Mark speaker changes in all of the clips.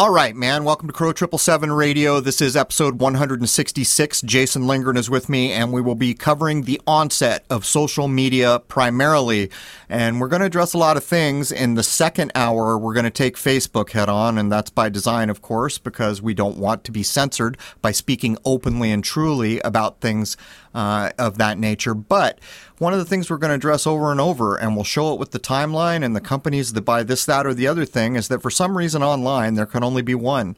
Speaker 1: All right, man. Welcome to Crow 777 Radio. This is episode 166. Jason Lindgren is with me, and we will be covering the onset of social media primarily. And we're going to address a lot of things. In the second hour, we're going to take Facebook head on, and that's by design, of course, because we don't want to be censored by speaking openly and truly about things uh, of that nature. But one of the things we're going to address over and over, and we'll show it with the timeline and the companies that buy this, that, or the other thing, is that for some reason online there can only be one.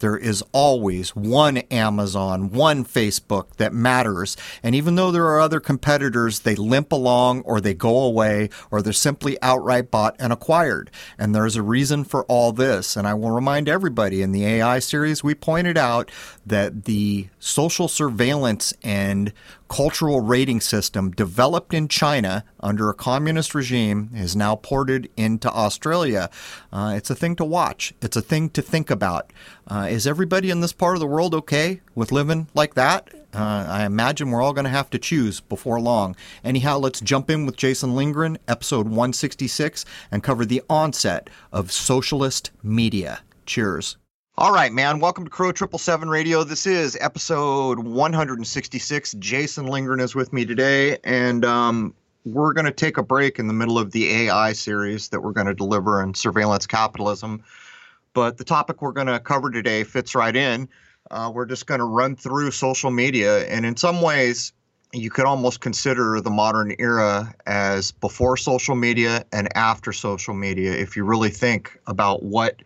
Speaker 1: There is always one Amazon, one Facebook that matters. And even though there are other competitors, they limp along or they go away or they're simply outright bought and acquired. And there's a reason for all this. And I will remind everybody in the AI series, we pointed out that the social surveillance and cultural rating system developed in China under a communist regime is now ported into Australia. Uh, it's a thing to watch, it's a thing to think about. Uh, is everybody in this part of the world okay with living like that? Uh, I imagine we're all going to have to choose before long. Anyhow, let's jump in with Jason Lindgren, episode 166, and cover the onset of socialist media. Cheers. All right, man. Welcome to Crow Triple Seven Radio. This is episode 166. Jason Lindgren is with me today, and um, we're going to take a break in the middle of the AI series that we're going to deliver in surveillance capitalism. But the topic we're going to cover today fits right in. Uh, we're just going to run through social media, and in some ways, you could almost consider the modern era as before social media and after social media if you really think about what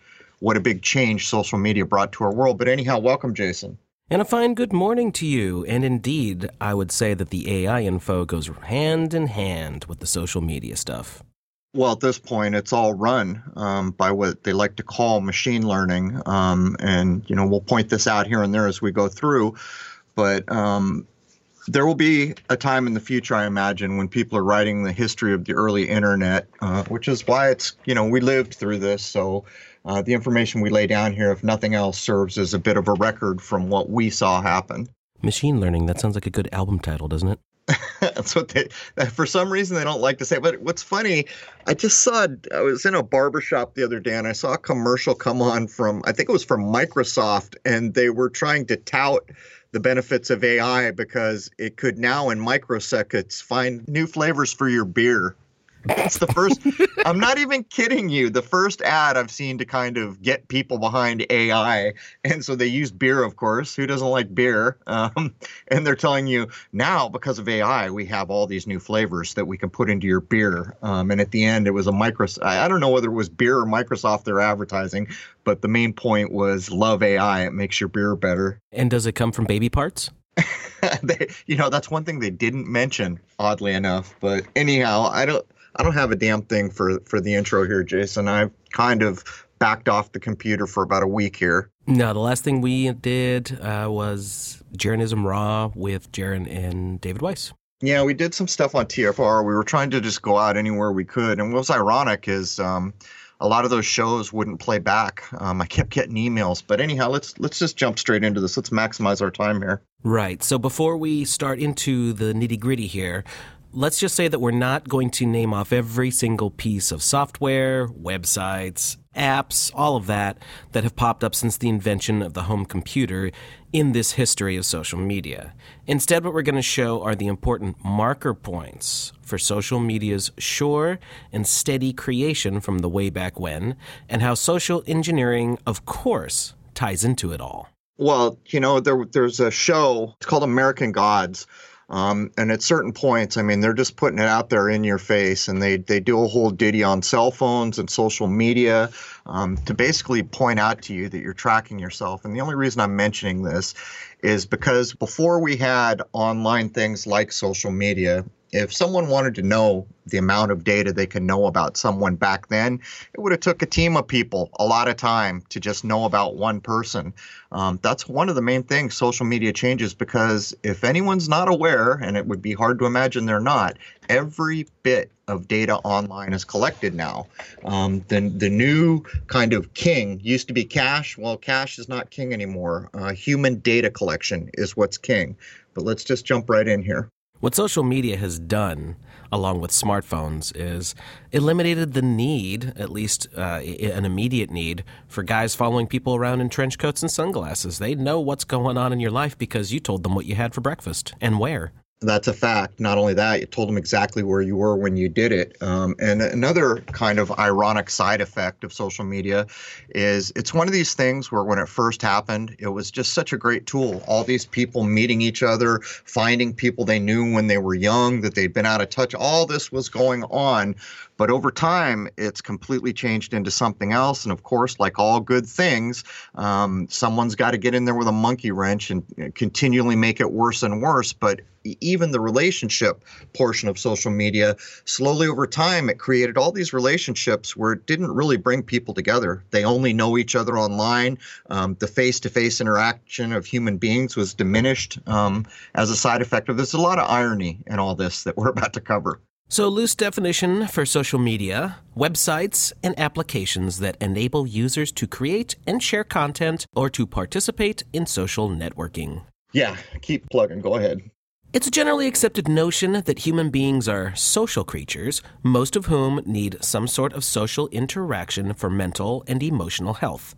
Speaker 1: what a big change social media brought to our world. But anyhow, welcome, Jason.
Speaker 2: And a fine good morning to you. And indeed, I would say that the AI info goes hand in hand with the social media stuff.
Speaker 1: Well, at this point, it's all run um, by what they like to call machine learning, um, and you know we'll point this out here and there as we go through. But um, there will be a time in the future, I imagine, when people are writing the history of the early internet, uh, which is why it's you know we lived through this, so uh, the information we lay down here, if nothing else, serves as a bit of a record from what we saw happen.
Speaker 2: Machine learning, that sounds like a good album title, doesn't it?
Speaker 1: that's what they for some reason they don't like to say but what's funny i just saw i was in a barbershop the other day and i saw a commercial come on from i think it was from microsoft and they were trying to tout the benefits of ai because it could now in microseconds find new flavors for your beer it's the first. I'm not even kidding you. The first ad I've seen to kind of get people behind AI, and so they use beer, of course. Who doesn't like beer? Um, and they're telling you now because of AI, we have all these new flavors that we can put into your beer. Um, and at the end, it was a micro. I don't know whether it was beer or Microsoft they're advertising, but the main point was love AI. It makes your beer better.
Speaker 2: And does it come from baby parts?
Speaker 1: they, you know, that's one thing they didn't mention, oddly enough. But anyhow, I don't. I don't have a damn thing for for the intro here, Jason. I've kind of backed off the computer for about a week here.
Speaker 2: No, the last thing we did uh, was Jeranism Raw with Jeran and David Weiss.
Speaker 1: Yeah, we did some stuff on TFR. We were trying to just go out anywhere we could, and what was ironic is. Um, a lot of those shows wouldn't play back. Um, I kept getting emails, but anyhow, let's let's just jump straight into this. Let's maximize our time here.
Speaker 2: Right. So before we start into the nitty gritty here, let's just say that we're not going to name off every single piece of software, websites, apps, all of that that have popped up since the invention of the home computer in this history of social media. Instead, what we're going to show are the important marker points for social media's sure and steady creation from the way back when, and how social engineering, of course, ties into it all.
Speaker 1: Well, you know, there, there's a show, it's called American Gods um, and at certain points, I mean, they're just putting it out there in your face, and they they do a whole duty on cell phones and social media um, to basically point out to you that you're tracking yourself. And the only reason I'm mentioning this is because before we had online things like social media if someone wanted to know the amount of data they can know about someone back then, it would have took a team of people a lot of time to just know about one person. Um, that's one of the main things social media changes because if anyone's not aware, and it would be hard to imagine they're not, every bit of data online is collected now. Um, the, the new kind of king used to be cash. Well, cash is not king anymore. Uh, human data collection is what's king. But let's just jump right in here.
Speaker 2: What social media has done, along with smartphones, is eliminated the need, at least uh, an immediate need, for guys following people around in trench coats and sunglasses. They know what's going on in your life because you told them what you had for breakfast and where
Speaker 1: that's a fact. Not only that, you told them exactly where you were when you did it. Um, and another kind of ironic side effect of social media is it's one of these things where when it first happened, it was just such a great tool. All these people meeting each other, finding people they knew when they were young that they'd been out of touch. All this was going on. But over time, it's completely changed into something else. And of course, like all good things, um, someone's got to get in there with a monkey wrench and continually make it worse and worse. But even the relationship portion of social media, slowly over time, it created all these relationships where it didn't really bring people together. They only know each other online. Um, the face to face interaction of human beings was diminished um, as a side effect of this. There's a lot of irony in all this that we're about to cover.
Speaker 2: So, loose definition for social media websites and applications that enable users to create and share content or to participate in social networking.
Speaker 1: Yeah, keep plugging. Go ahead.
Speaker 2: It's a generally accepted notion that human beings are social creatures, most of whom need some sort of social interaction for mental and emotional health.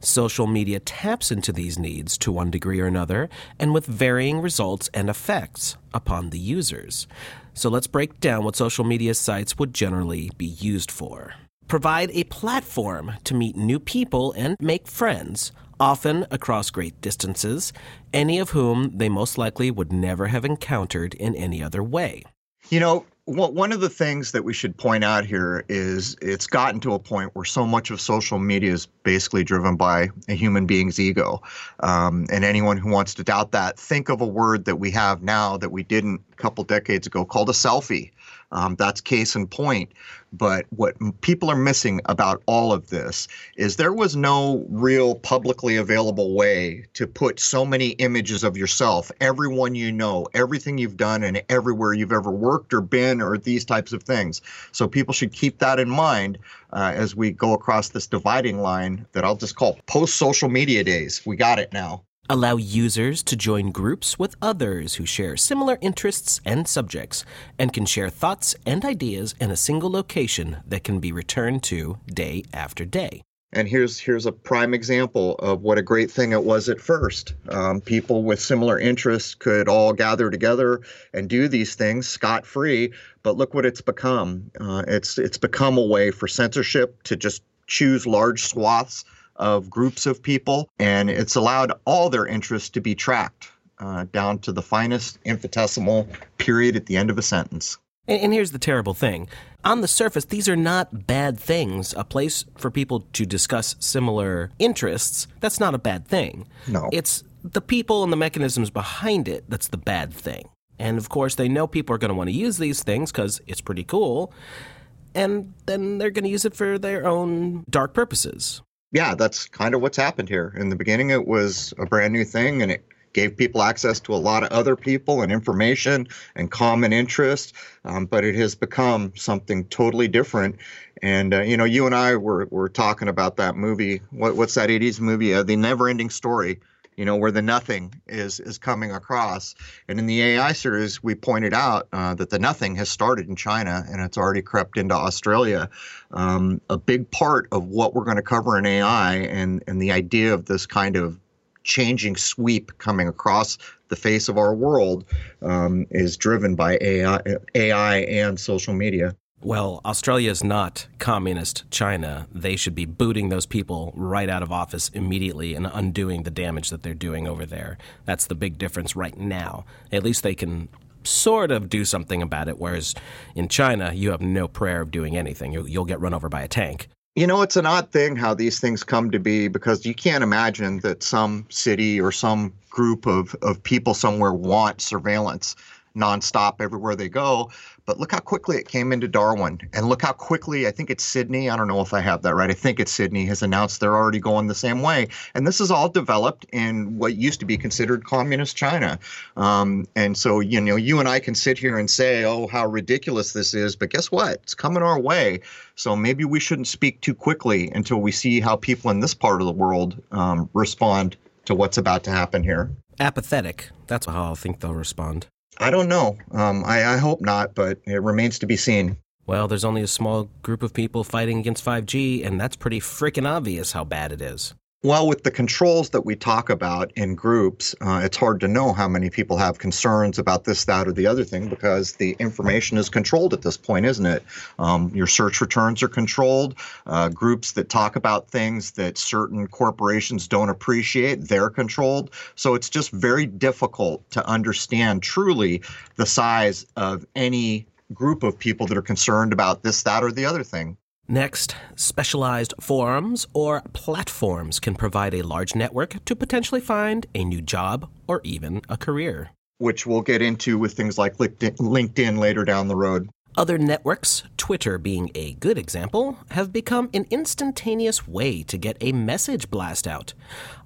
Speaker 2: Social media taps into these needs to one degree or another, and with varying results and effects upon the users. So let's break down what social media sites would generally be used for. Provide a platform to meet new people and make friends, often across great distances, any of whom they most likely would never have encountered in any other way.
Speaker 1: You know, one of the things that we should point out here is it's gotten to a point where so much of social media is basically driven by a human being's ego. Um, and anyone who wants to doubt that, think of a word that we have now that we didn't a couple decades ago called a selfie. Um, that's case in point. But what people are missing about all of this is there was no real publicly available way to put so many images of yourself, everyone you know, everything you've done, and everywhere you've ever worked or been, or these types of things. So people should keep that in mind uh, as we go across this dividing line that I'll just call post social media days. We got it now
Speaker 2: allow users to join groups with others who share similar interests and subjects and can share thoughts and ideas in a single location that can be returned to day after day.
Speaker 1: And here's here's a prime example of what a great thing it was at first. Um, people with similar interests could all gather together and do these things scot free. But look what it's become. Uh, it's it's become a way for censorship to just choose large swaths of groups of people, and it's allowed all their interests to be tracked uh, down to the finest infinitesimal period at the end of a sentence.
Speaker 2: And, and here's the terrible thing. On the surface, these are not bad things. A place for people to discuss similar interests, that's not a bad thing.
Speaker 1: No.
Speaker 2: It's the people and the mechanisms behind it that's the bad thing. And of course, they know people are going to want to use these things because it's pretty cool. And then they're going to use it for their own dark purposes
Speaker 1: yeah, that's kind of what's happened here. In the beginning, it was a brand new thing and it gave people access to a lot of other people and information and common interest. Um, but it has become something totally different. And uh, you know, you and I were were talking about that movie. What, what's that '80s movie? Uh, the Never Ending Story you know, where the nothing is is coming across. And in the AI series, we pointed out uh, that the nothing has started in China and it's already crept into Australia. Um, a big part of what we're going to cover in AI and and the idea of this kind of changing sweep coming across the face of our world um, is driven by AI, AI and social media
Speaker 2: well, Australia is not communist China. They should be booting those people right out of office immediately and undoing the damage that they're doing over there. That's the big difference right now. At least they can sort of do something about it, whereas in China, you have no prayer of doing anything. You'll, you'll get run over by a tank.
Speaker 1: You know, it's an odd thing how these things come to be because you can't imagine that some city or some group of, of people somewhere want surveillance nonstop everywhere they go. But look how quickly it came into Darwin, and look how quickly I think it's Sydney. I don't know if I have that right. I think it's Sydney has announced they're already going the same way, and this is all developed in what used to be considered communist China. Um, and so you know, you and I can sit here and say, "Oh, how ridiculous this is," but guess what? It's coming our way. So maybe we shouldn't speak too quickly until we see how people in this part of the world um, respond to what's about to happen here.
Speaker 2: Apathetic. That's how I think they'll respond.
Speaker 1: I don't know. Um, I, I hope not, but it remains to be seen.
Speaker 2: Well, there's only a small group of people fighting against 5G, and that's pretty freaking obvious how bad it is.
Speaker 1: Well, with the controls that we talk about in groups, uh, it's hard to know how many people have concerns about this, that, or the other thing because the information is controlled at this point, isn't it? Um, your search returns are controlled. Uh, groups that talk about things that certain corporations don't appreciate, they're controlled. So it's just very difficult to understand truly the size of any group of people that are concerned about this, that, or the other thing.
Speaker 2: Next, specialized forums or platforms can provide a large network to potentially find a new job or even a career.
Speaker 1: Which we'll get into with things like LinkedIn later down the road.
Speaker 2: Other networks, Twitter being a good example, have become an instantaneous way to get a message blast out.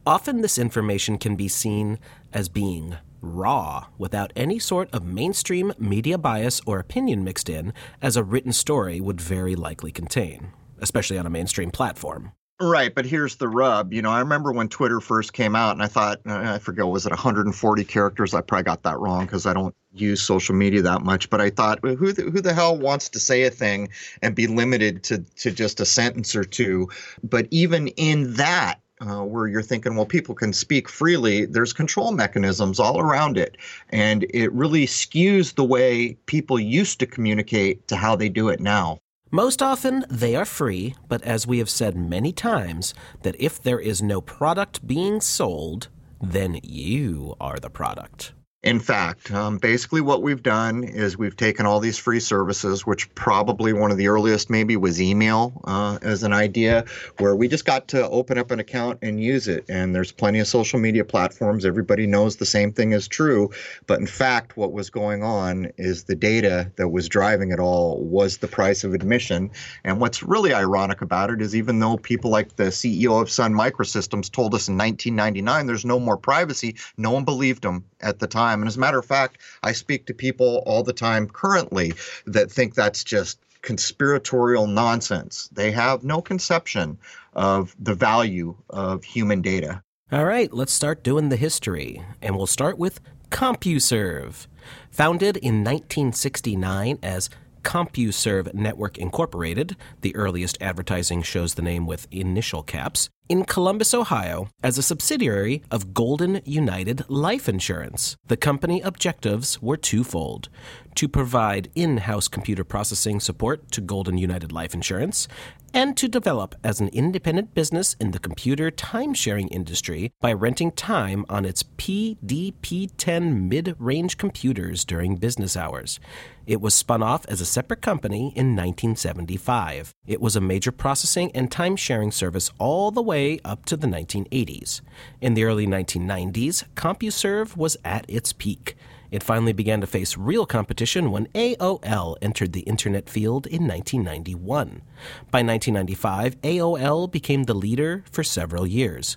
Speaker 2: Often, this information can be seen as being raw, without any sort of mainstream media bias or opinion mixed in, as a written story would very likely contain, especially on a mainstream platform.
Speaker 1: Right, but here's the rub. You know, I remember when Twitter first came out, and I thought, uh, I forget, was it 140 characters? I probably got that wrong because I don't use social media that much. But I thought, who the, who the hell wants to say a thing and be limited to to just a sentence or two? But even in that, uh, where you're thinking, well, people can speak freely, there's control mechanisms all around it. And it really skews the way people used to communicate to how they do it now.
Speaker 2: Most often, they are free, but as we have said many times, that if there is no product being sold, then you are the product.
Speaker 1: In fact, um, basically what we've done is we've taken all these free services, which probably one of the earliest maybe was email uh, as an idea, where we just got to open up an account and use it. And there's plenty of social media platforms. Everybody knows the same thing is true. But in fact, what was going on is the data that was driving it all was the price of admission. And what's really ironic about it is even though people like the CEO of Sun Microsystems told us in 1999 there's no more privacy, no one believed them at the time. And as a matter of fact, I speak to people all the time currently that think that's just conspiratorial nonsense. They have no conception of the value of human data.
Speaker 2: All right, let's start doing the history. And we'll start with CompuServe. Founded in 1969 as CompuServe Network Incorporated, the earliest advertising shows the name with initial caps, in Columbus, Ohio, as a subsidiary of Golden United Life Insurance. The company objectives were twofold to provide in house computer processing support to Golden United Life Insurance, and to develop as an independent business in the computer time sharing industry by renting time on its PDP 10 mid range computers during business hours. It was spun off as a separate company in 1975. It was a major processing and time sharing service all the way way up to the 1980s. In the early 1990s, CompuServe was at its peak. It finally began to face real competition when AOL entered the internet field in 1991. By 1995, AOL became the leader for several years.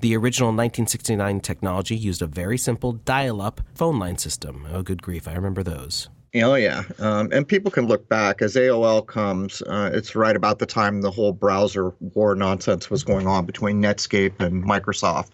Speaker 2: The original 1969 technology used a very simple dial up phone line system. Oh, good grief, I remember those.
Speaker 1: Oh yeah, um, and people can look back as AOL comes. Uh, it's right about the time the whole browser war nonsense was going on between Netscape and Microsoft.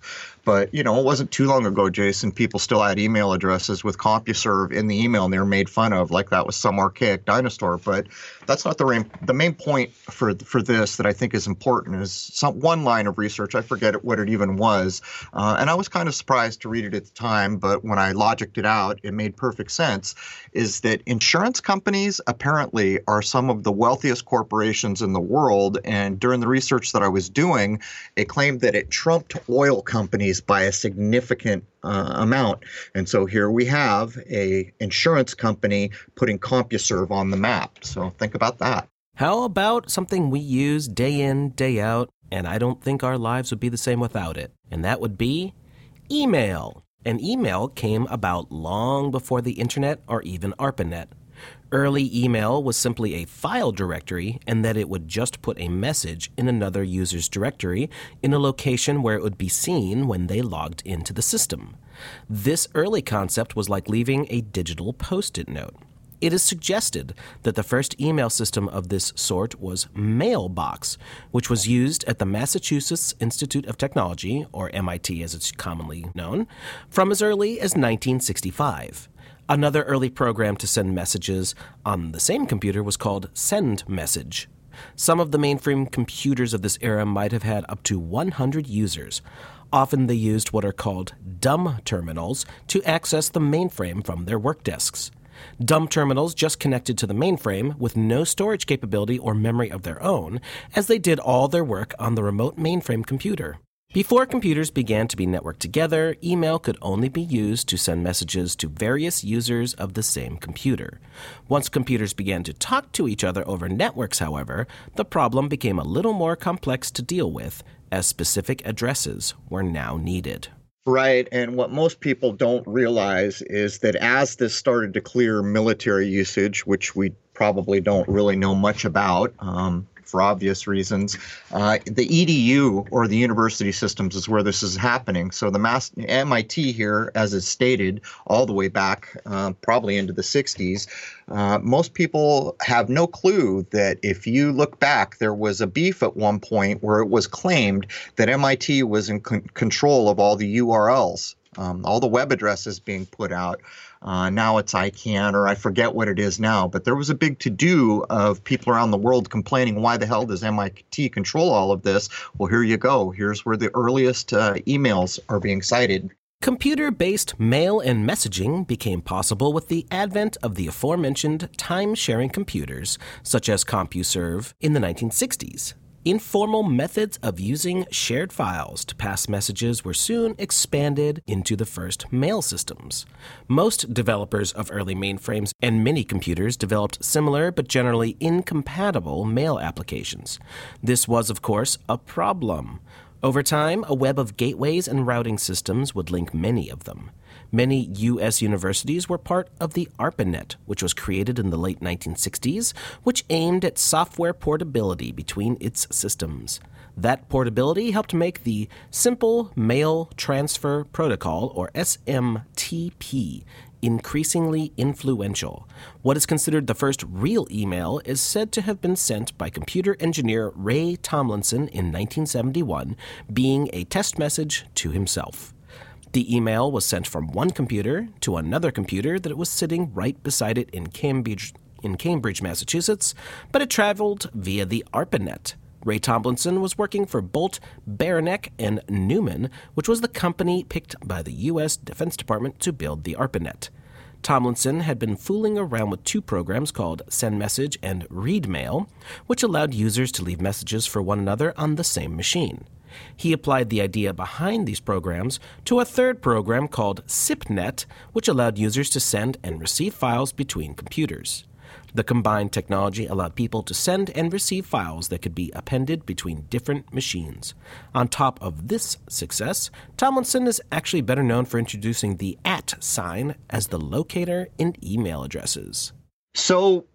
Speaker 1: But you know, it wasn't too long ago, Jason. People still had email addresses with CompuServe in the email, and they were made fun of like that was some archaic dinosaur. But that's not the main the main point for for this that I think is important is some one line of research. I forget what it even was, uh, and I was kind of surprised to read it at the time. But when I logicked it out, it made perfect sense. Is that insurance companies apparently are some of the wealthiest corporations in the world, and during the research that I was doing, it claimed that it trumped oil companies by a significant uh, amount. And so here we have a insurance company putting CompuServe on the map. So think about that.
Speaker 2: How about something we use day in, day out, and I don't think our lives would be the same without it? And that would be email. And email came about long before the internet or even ARPANET. Early email was simply a file directory, and that it would just put a message in another user's directory in a location where it would be seen when they logged into the system. This early concept was like leaving a digital post it note. It is suggested that the first email system of this sort was Mailbox, which was used at the Massachusetts Institute of Technology, or MIT as it's commonly known, from as early as 1965. Another early program to send messages on the same computer was called Send Message. Some of the mainframe computers of this era might have had up to 100 users. Often they used what are called dumb terminals to access the mainframe from their work desks. Dumb terminals just connected to the mainframe with no storage capability or memory of their own, as they did all their work on the remote mainframe computer. Before computers began to be networked together, email could only be used to send messages to various users of the same computer. Once computers began to talk to each other over networks, however, the problem became a little more complex to deal with, as specific addresses were now needed.
Speaker 1: Right. And what most people don't realize is that as this started to clear military usage, which we probably don't really know much about, um, for obvious reasons. Uh, the EDU or the university systems is where this is happening. So the mass, MIT here, as is stated, all the way back uh, probably into the 60s, uh, most people have no clue that if you look back, there was a beef at one point where it was claimed that MIT was in control of all the URLs um, all the web addresses being put out. Uh, now it's ICANN, or I forget what it is now, but there was a big to do of people around the world complaining, why the hell does MIT control all of this? Well, here you go. Here's where the earliest uh, emails are being cited.
Speaker 2: Computer based mail and messaging became possible with the advent of the aforementioned time sharing computers, such as CompuServe, in the 1960s informal methods of using shared files to pass messages were soon expanded into the first mail systems. Most developers of early mainframes and mini computers developed similar but generally incompatible mail applications. This was, of course, a problem. Over time, a web of gateways and routing systems would link many of them. Many U.S. universities were part of the ARPANET, which was created in the late 1960s, which aimed at software portability between its systems. That portability helped make the Simple Mail Transfer Protocol, or SMTP, increasingly influential. What is considered the first real email is said to have been sent by computer engineer Ray Tomlinson in 1971, being a test message to himself. The email was sent from one computer to another computer that was sitting right beside it in Cambridge, in Cambridge, Massachusetts, but it traveled via the ARPANET. Ray Tomlinson was working for Bolt, Beranek, and Newman, which was the company picked by the U.S. Defense Department to build the ARPANET. Tomlinson had been fooling around with two programs called Send Message and Read Mail, which allowed users to leave messages for one another on the same machine he applied the idea behind these programs to a third program called CPYNET, which allowed users to send and receive files between computers. The combined technology allowed people to send and receive files that could be appended between different machines. On top of this success, Tomlinson is actually better known for introducing the at sign as the locator in email addresses.
Speaker 1: So,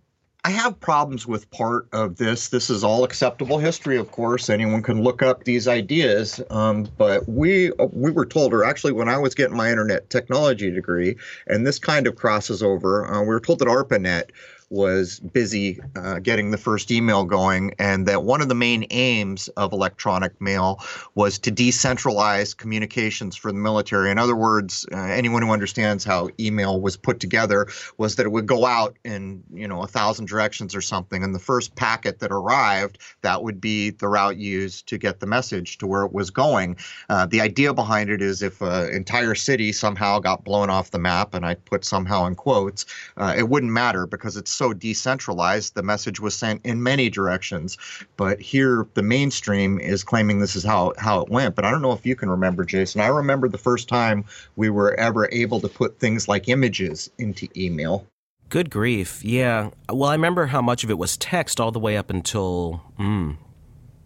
Speaker 1: I have problems with part of this. This is all acceptable history, of course. Anyone can look up these ideas. Um, but we uh, we were told, or actually, when I was getting my internet technology degree, and this kind of crosses over, uh, we were told that ARPANET was busy uh, getting the first email going, and that one of the main aims of electronic mail was to decentralize communications for the military. In other words, uh, anyone who understands how email was put together was that it would go out in you know a thousand directions or something, and the first packet that arrived that would be the route used to get the message to where it was going. Uh, the idea behind it is if an entire city somehow got blown off the map, and I put somehow in quotes, uh, it wouldn't matter because it's so decentralized, the message was sent in many directions. But here, the mainstream is claiming this is how, how it went. But I don't know if you can remember, Jason. I remember the first time we were ever able to put things like images into email.
Speaker 2: Good grief. Yeah. Well, I remember how much of it was text all the way up until, mm,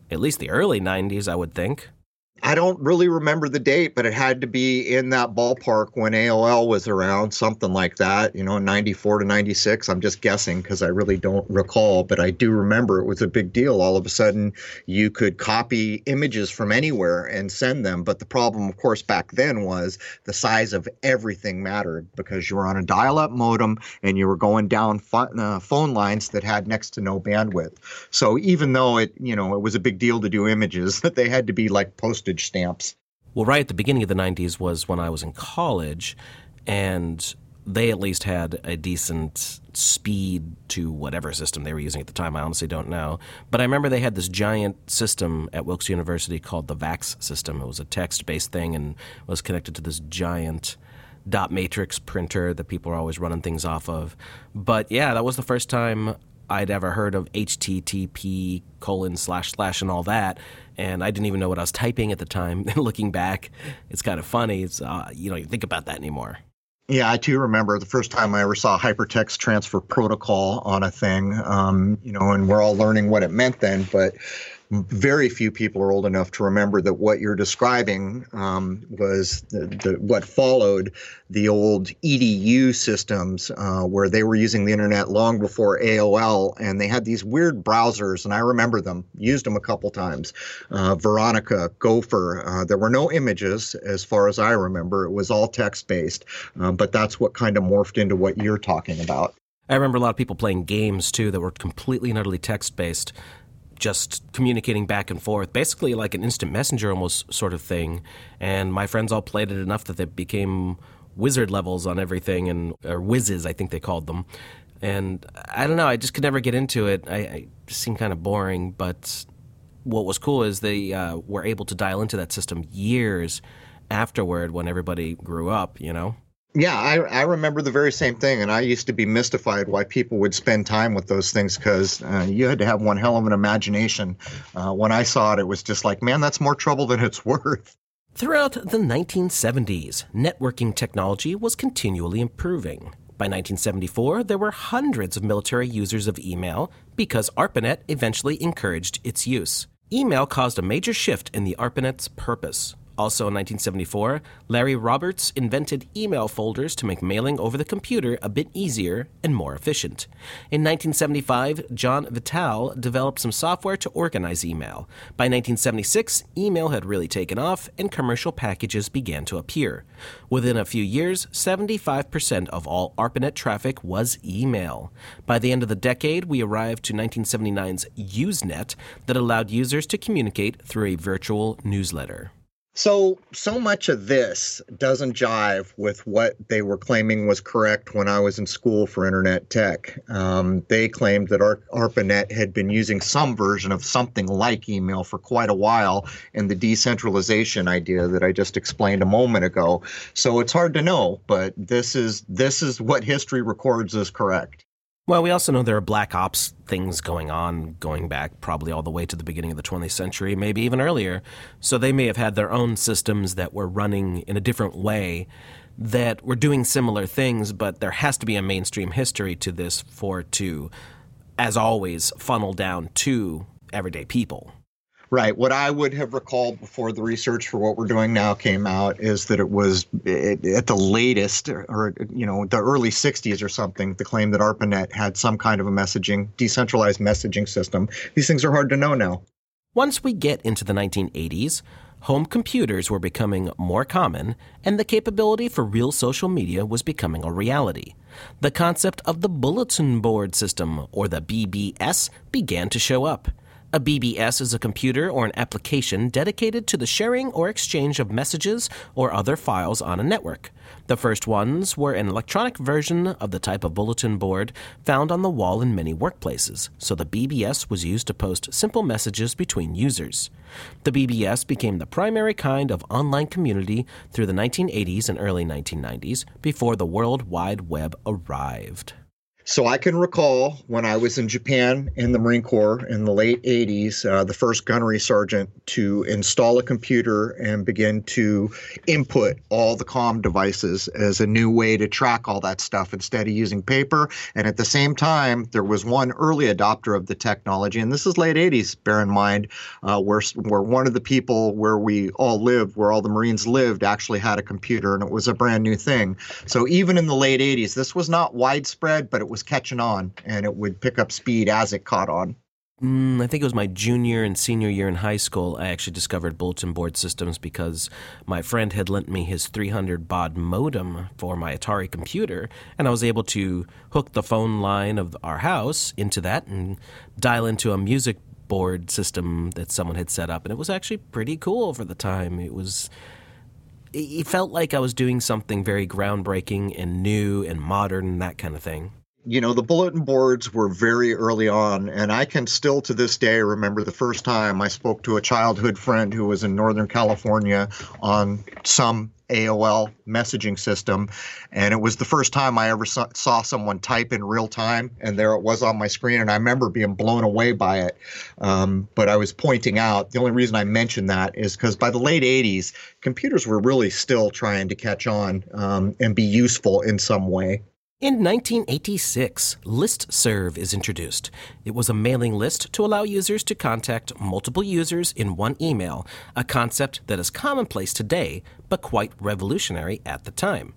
Speaker 2: at least the early 90s, I would think.
Speaker 1: I don't really remember the date, but it had to be in that ballpark when AOL was around, something like that, you know, 94 to 96. I'm just guessing because I really don't recall, but I do remember it was a big deal. All of a sudden, you could copy images from anywhere and send them. But the problem, of course, back then was the size of everything mattered because you were on a dial up modem and you were going down uh, phone lines that had next to no bandwidth. So even though it, you know, it was a big deal to do images, that they had to be like posted postage stamps.
Speaker 2: Well, right at the beginning of the 90s was when I was in college, and they at least had a decent speed to whatever system they were using at the time. I honestly don't know. But I remember they had this giant system at Wilkes University called the VAX system. It was a text based thing and was connected to this giant dot matrix printer that people are always running things off of. But yeah, that was the first time I'd ever heard of HTTP colon slash slash and all that. And I didn't even know what I was typing at the time. Looking back, it's kind of funny. It's, uh, you don't even think about that anymore.
Speaker 1: Yeah, I too remember the first time I ever saw hypertext transfer protocol on a thing, um, you know, and we're all learning what it meant then. But very few people are old enough to remember that what you're describing um, was the, the, what followed the old EDU systems, uh, where they were using the internet long before AOL, and they had these weird browsers, and I remember them, used them a couple times. Uh, Veronica, Gopher. Uh, there were no images, as far as I remember. It was all text based, uh, but that's what kind of morphed into what you're talking about.
Speaker 2: I remember a lot of people playing games too that were completely and utterly text based just communicating back and forth, basically like an instant messenger almost sort of thing. And my friends all played it enough that they became wizard levels on everything, and or whizzes, I think they called them. And I don't know, I just could never get into it. I, I seemed kind of boring, but what was cool is they uh, were able to dial into that system years afterward when everybody grew up, you know?
Speaker 1: yeah, I, I remember the very same thing, and I used to be mystified why people would spend time with those things because uh, you had to have one hell of an imagination. Uh, when I saw it, it was just like, man, that's more trouble than it's worth.
Speaker 2: Throughout the 1970s, networking technology was continually improving. By 1974, there were hundreds of military users of email because ARPANET eventually encouraged its use. Email caused a major shift in the ARPANET's purpose. Also in 1974, Larry Roberts invented email folders to make mailing over the computer a bit easier and more efficient. In 1975, John Vittal developed some software to organize email. By 1976, email had really taken off and commercial packages began to appear. Within a few years, 75% of all ARPANET traffic was email. By the end of the decade, we arrived to 1979's Usenet that allowed users to communicate through a virtual newsletter.
Speaker 1: So, so much of this doesn't jive with what they were claiming was correct when I was in school for internet tech. Um, they claimed that Ar- ARPANET had been using some version of something like email for quite a while and the decentralization idea that I just explained a moment ago. So it's hard to know, but this is this is what history records as correct.
Speaker 2: Well, we also know there are black ops things going on, going back probably all the way to the beginning of the 20th century, maybe even earlier. So they may have had their own systems that were running in a different way that were doing similar things, but there has to be a mainstream history to this for to, as always, funnel down to everyday people.
Speaker 1: Right. What I would have recalled before the research for what we're doing now came out is that it was at the latest, or, you know, the early '60s or something. The claim that ARPANET had some kind of a messaging, decentralized messaging system. These things are hard to know now.
Speaker 2: Once we get into the 1980s, home computers were becoming more common, and the capability for real social media was becoming a reality. The concept of the bulletin board system, or the BBS, began to show up. A BBS is a computer or an application dedicated to the sharing or exchange of messages or other files on a network. The first ones were an electronic version of the type of bulletin board found on the wall in many workplaces, so the BBS was used to post simple messages between users. The BBS became the primary kind of online community through the 1980s and early 1990s before the World Wide Web arrived.
Speaker 1: So I can recall when I was in Japan in the Marine Corps in the late 80s, uh, the first gunnery sergeant to install a computer and begin to input all the comm devices as a new way to track all that stuff instead of using paper. And at the same time, there was one early adopter of the technology, and this is late 80s, bear in mind, uh, where, where one of the people where we all lived, where all the Marines lived, actually had a computer, and it was a brand new thing. So even in the late 80s, this was not widespread, but it was was catching on and it would pick up speed as it caught on.
Speaker 2: Mm, I think it was my junior and senior year in high school. I actually discovered bulletin board systems because my friend had lent me his 300 baud modem for my Atari computer, and I was able to hook the phone line of our house into that and dial into a music board system that someone had set up. And it was actually pretty cool for the time. It was. It felt like I was doing something very groundbreaking and new and modern that kind of thing
Speaker 1: you know, the bulletin boards were very early on, and I can still to this day remember the first time I spoke to a childhood friend who was in Northern California on some AOL messaging system. And it was the first time I ever saw, saw someone type in real time, and there it was on my screen. And I remember being blown away by it. Um, but I was pointing out the only reason I mentioned that is because by the late 80s, computers were really still trying to catch on um, and be useful in some way.
Speaker 2: In 1986, LISTSERV is introduced. It was a mailing list to allow users to contact multiple users in one email, a concept that is commonplace today, but quite revolutionary at the time.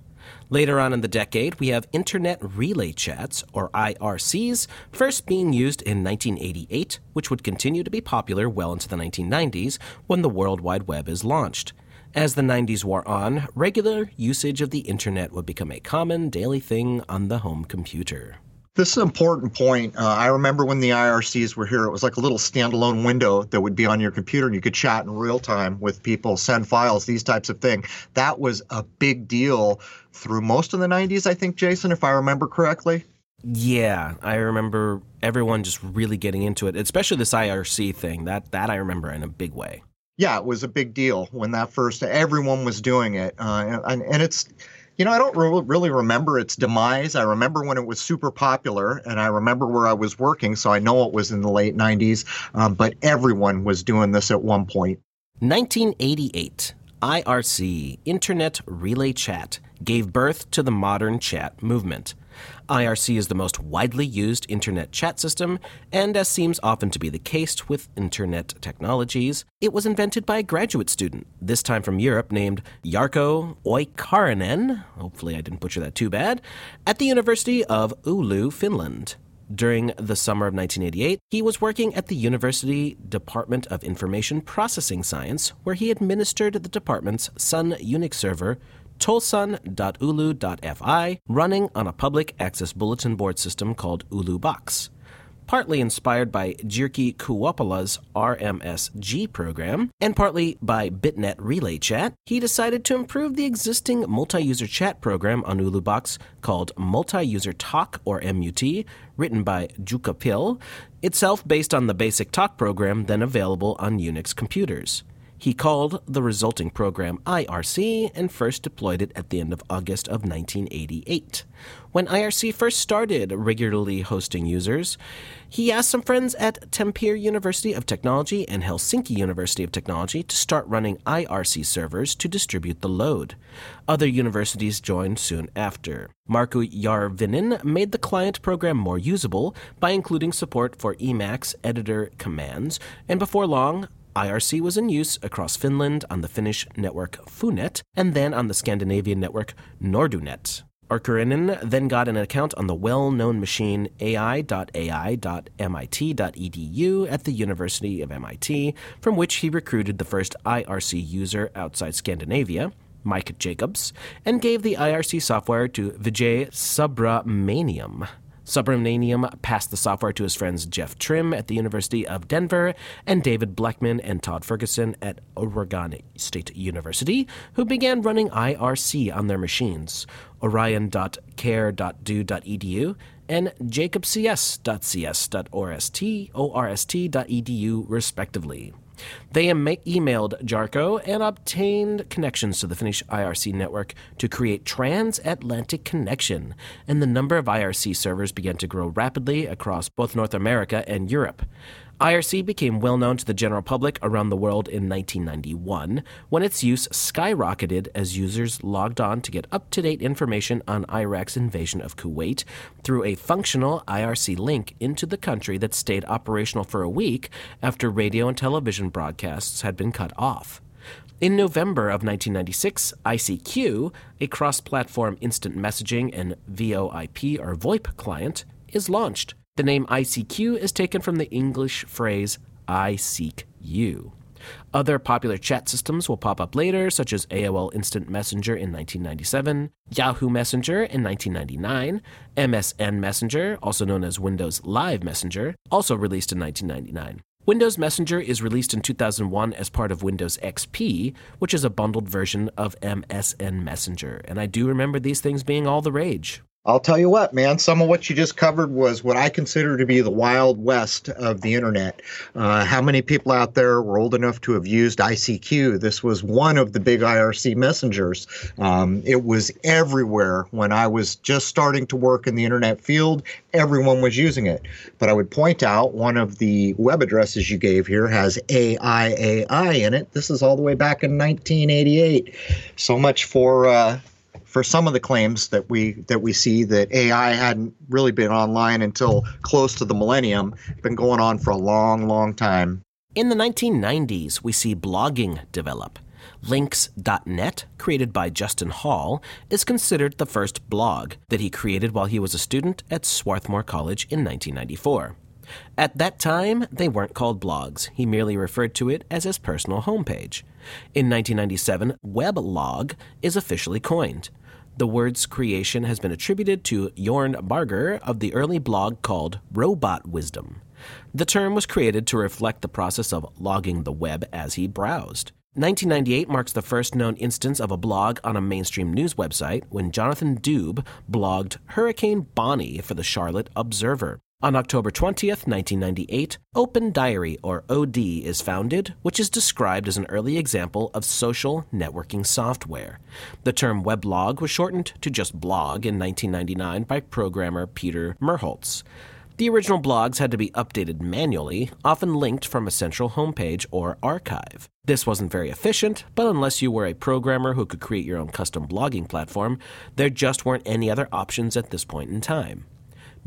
Speaker 2: Later on in the decade, we have Internet Relay Chats, or IRCs, first being used in 1988, which would continue to be popular well into the 1990s when the World Wide Web is launched. As the 90s wore on, regular usage of the internet would become a common daily thing on the home computer.
Speaker 1: This is an important point. Uh, I remember when the IRCs were here, it was like a little standalone window that would be on your computer and you could chat in real time with people, send files, these types of things. That was a big deal through most of the 90s, I think, Jason, if I remember correctly.
Speaker 2: Yeah, I remember everyone just really getting into it, especially this IRC thing. That that I remember in a big way
Speaker 1: yeah, it was a big deal when that first everyone was doing it, uh, and, and it's you know I don't re- really remember its demise. I remember when it was super popular, and I remember where I was working, so I know it was in the late '90s. Um, but everyone was doing this at one point.
Speaker 2: 1988, IRC Internet Relay Chat gave birth to the modern chat movement. IRC is the most widely used internet chat system, and as seems often to be the case with internet technologies, it was invented by a graduate student, this time from Europe, named Jarkko Oikarinen, hopefully I didn't butcher that too bad, at the University of Oulu, Finland. During the summer of 1988, he was working at the University Department of Information Processing Science, where he administered the department's Sun Unix server tolsun.oulu.fi, running on a public access bulletin board system called OuluBox. Partly inspired by Jyrki Kuoppala's RMSG program, and partly by Bitnet Relay Chat, he decided to improve the existing multi user chat program on OuluBox called Multi User Talk, or MUT, written by Jukka Pihl, itself based on the basic talk program then available on Unix computers. He called the resulting program IRC and first deployed it at the end of August of 1988. When IRC first started regularly hosting users, he asked some friends at Tampere University of Technology and Helsinki University of Technology to start running IRC servers to distribute the load. Other universities joined soon after. Markku Järvinen made the client program more usable by including support for Emacs editor commands, and before long, IRC was in use across Finland on the Finnish network Funet and then on the Scandinavian network Nordunet. Arkurinen then got an account on the well known machine ai.ai.mit.edu at the University of MIT, from which he recruited the first IRC user outside Scandinavia, Mike Jacobs, and gave the IRC software to Vijay Subramaniam. Subramaniam passed the software to his friends Jeff Trim at the University of Denver and David Blackman and Todd Ferguson at Oregon State University, who began running IRC on their machines. Orion.cair.du.edu and jacobcs.cs.orst.orst.edu, respectively. They emailed Jarkko and obtained connections to the Finnish IRC network to create Transatlantic Connection, and the number of IRC servers began to grow rapidly across both North America and Europe. IRC became well known to the general public around the world in 1991 when its use skyrocketed as users logged on to get up to date information on Iraq's invasion of Kuwait through a functional IRC link into the country that stayed operational for a week after radio and television broadcasts had been cut off. In November of 1996, ICQ, a cross platform instant messaging and VoIP or VoIP client, is launched. The name ICQ is taken from the English phrase I seek you. Other popular chat systems will pop up later, such as AOL Instant Messenger in 1997, Yahoo Messenger in 1999, MSN Messenger, also known as Windows Live Messenger, also released in 1999. Windows Messenger is released in 2001 as part of Windows XP, which is a bundled version of MSN Messenger, and I do remember these things being all the rage.
Speaker 1: I'll tell you what, man, some of what you just covered was what I consider to be the wild west of the internet. Uh, how many people out there were old enough to have used ICQ? This was one of the big IRC messengers. Um, it was everywhere when I was just starting to work in the internet field. Everyone was using it. But I would point out one of the web addresses you gave here has AIAI in it. This is all the way back in 1988. So much for uh, for some of the claims that we that we see that AI hadn't really been online until close to the millennium, been going on for a long, long time.
Speaker 2: In the 1990s, we see blogging develop. Links.net, created by Justin Hall, is considered the first blog that he created while he was a student at Swarthmore College in 1994. At that time, they weren't called blogs. He merely referred to it as his personal homepage. In 1997, weblog is officially coined. The word's creation has been attributed to Jorn Barger of the early blog called Robot Wisdom. The term was created to reflect the process of logging the web as he browsed. 1998 marks the first known instance of a blog on a mainstream news website when Jonathan Dube blogged Hurricane Bonnie for the Charlotte Observer. On October 20th, 1998, Open Diary, or OD, is founded, which is described as an early example of social networking software. The term weblog was shortened to just blog in 1999 by programmer Peter Merholz. The original blogs had to be updated manually, often linked from a central homepage or archive. This wasn't very efficient, but unless you were a programmer who could create your own custom blogging platform, there just weren't any other options at this point in time.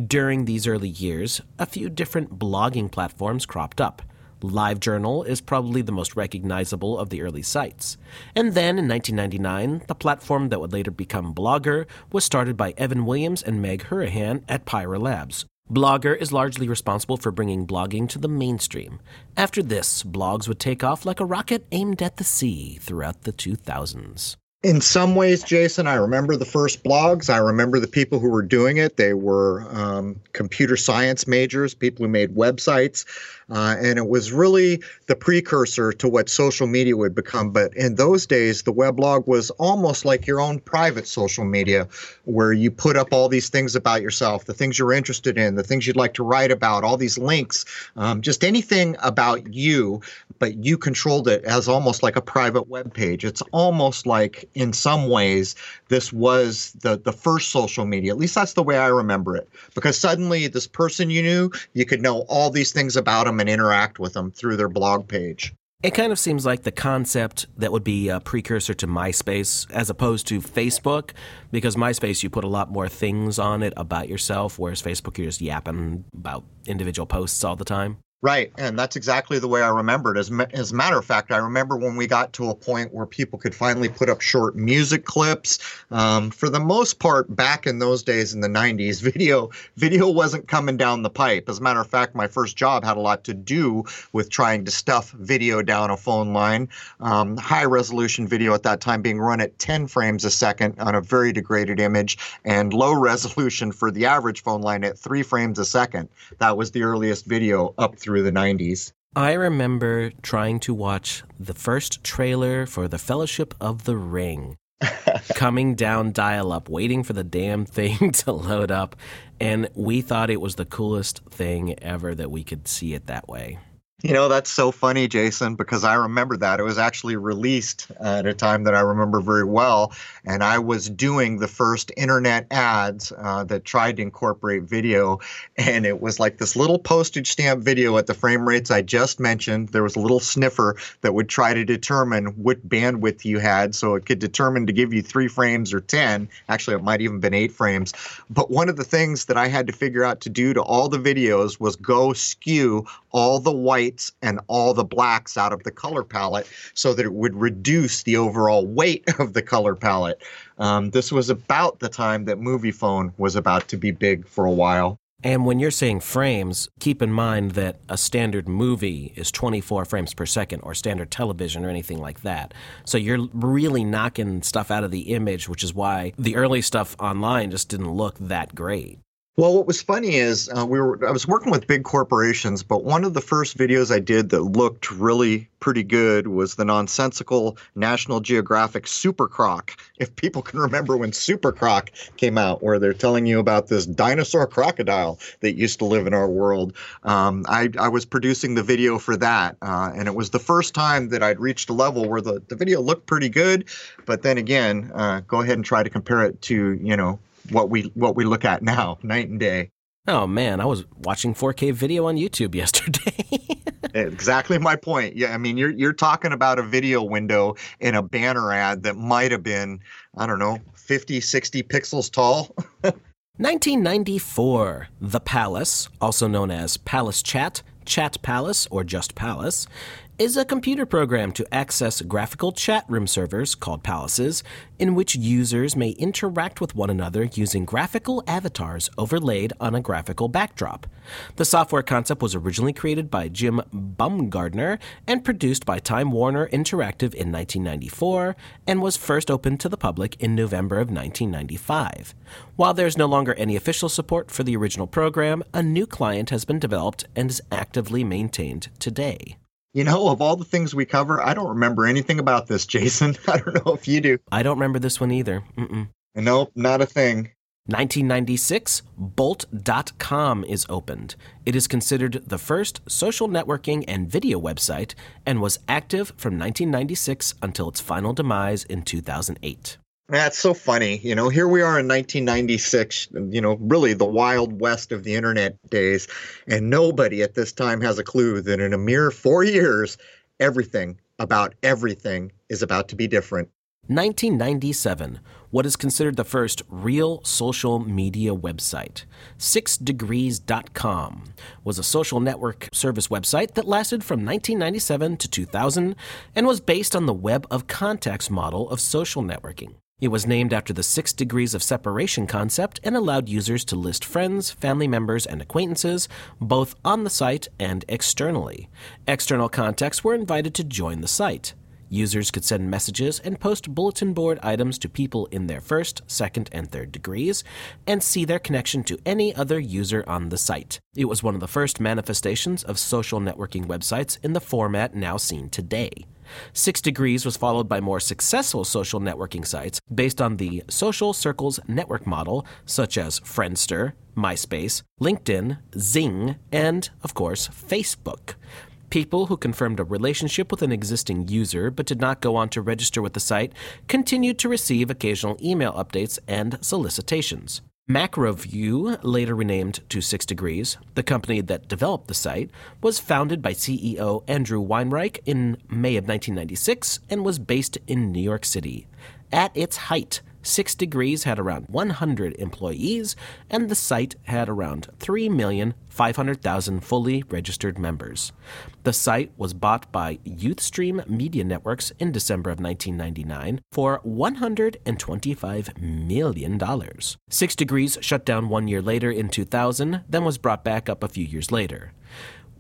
Speaker 2: During these early years, a few different blogging platforms cropped up. LiveJournal is probably the most recognizable of the early sites. And then in 1999, the platform that would later become Blogger was started by Evan Williams and Meg Hourihan at Pyra Labs. Blogger is largely responsible for bringing blogging to the mainstream. After this, blogs would take off like a rocket aimed at the sea throughout the 2000s
Speaker 1: in some ways, Jason, I remember the first blogs. I remember the people who were doing it. They were um, computer science majors, people who made websites. Uh, and it was really the precursor to what social media would become. But in those days, the weblog was almost like your own private social media, where you put up all these things about yourself, the things you're interested in, the things you'd like to write about, all these links, um, just anything about you but you controlled it as almost like a private web page. It's almost like, in some ways, this was the, the first social media. At least that's the way I remember it. Because suddenly, this person you knew, you could know all these things about them and interact with them through their blog page.
Speaker 3: It kind of seems like the concept that would be a precursor to MySpace as opposed to Facebook, because MySpace, you put a lot more things on it about yourself, whereas Facebook, you're just yapping about individual posts all the time.
Speaker 1: Right, and that's exactly the way I remembered. As, as a matter of fact, I remember when we got to a point where people could finally put up short music clips. Um, for the most part, back in those days in the '90s, video video wasn't coming down the pipe. As a matter of fact, my first job had a lot to do with trying to stuff video down a phone line. Um, high resolution video at that time being run at 10 frames a second on a very degraded image, and low resolution for the average phone line at three frames a second. That was the earliest video up through through the 90s.
Speaker 3: I remember trying to watch the first trailer for The Fellowship of the Ring. coming down dial up, waiting for the damn thing to load up. And we thought it was the coolest thing ever that we could see it that way.
Speaker 1: You know, that's so funny, Jason, because I remember that. It was actually released at a time that I remember very well. And I was doing the first internet ads uh, that tried to incorporate video. And it was like this little postage stamp video at the frame rates I just mentioned. There was a little sniffer that would try to determine what bandwidth you had. So it could determine to give you three frames or 10. Actually, it might even been eight frames. But one of the things that I had to figure out to do to all the videos was go skew all the white whites and all the blacks out of the color palette so that it would reduce the overall weight of the color palette. Um, this was about the time that Moviefone was about to be big for a while.
Speaker 3: And when you're saying frames, keep in mind that a standard movie is 24 frames per second or standard television or anything like that. So you're really knocking stuff out of the image, which is why the early stuff online just didn't look that great.
Speaker 1: Well, what was funny is uh, we were I was working with big corporations, but one of the first videos I did that looked really pretty good was the nonsensical National Geographic Super Croc. If people can remember when Super Croc came out, where they're telling you about this dinosaur crocodile that used to live in our world, um, I, I, was producing the video for that, uh, and it was the first time that I'd reached a level where the, the video looked pretty good. But then again, uh, go ahead and try to compare it to you know what we what we look at now, night and day.
Speaker 3: Oh man, I was watching 4K video on YouTube yesterday.
Speaker 1: exactly my point. Yeah, I mean you're you're talking about a video window in a banner ad that might have been, I don't know, 50, 60 pixels tall.
Speaker 2: 1994, The Palace, also known as Palace Chat, Chat Palace, or just Palace, is a computer program to access graphical chat room servers called palaces, in which users may interact with one another using graphical avatars overlaid on a graphical backdrop. The software concept was originally created by Jim Baumgardner and produced by Time Warner Interactive in 1994 and was first opened to the public in November of 1995. While there's no longer any official support for the original program, a new client has been developed and is actively maintained today.
Speaker 1: You know, of all the things we cover, I don't remember anything about this, Jason. I don't know if you do.
Speaker 3: I don't remember this one either. Mm-mm.
Speaker 1: Nope, not a thing.
Speaker 2: 1996, Bolt.com is opened. It is considered the first social networking and video website and was active from 1996 until its final demise in 2008.
Speaker 1: That's so funny. You know, here we are in 1996, you know, really the wild west of the internet days, and nobody at this time has a clue that in a mere four years, everything about everything is about to be different.
Speaker 2: 1997, what is considered the first real social media website. SixDegrees.com was a social network service website that lasted from 1997 to 2000 and was based on the Web of Contacts model of social networking. It was named after the six degrees of separation concept and allowed users to list friends, family members, and acquaintances, both on the site and externally. External contacts were invited to join the site. Users could send messages and post bulletin board items to people in their first, second, and third degrees, and see their connection to any other user on the site. It was one of the first manifestations of social networking websites in the format now seen today. Six Degrees was followed by more successful social networking sites based on the social circles network model, such as Friendster, MySpace, LinkedIn, Xing, and, of course, Facebook. People who confirmed a relationship with an existing user but did not go on to register with the site continued to receive occasional email updates and solicitations. MacroView, later renamed to Six Degrees, the company that developed the site, was founded by CEO Andrew Weinreich in May of 1996 and was based in New York City. At its height, Six Degrees had around 100 employees, and the site had around 3,500,000 fully registered members. The site was bought by Youthstream Media Networks in December of 1999 for $125 million. Six Degrees shut down one year later in 2000, then was brought back up a few years later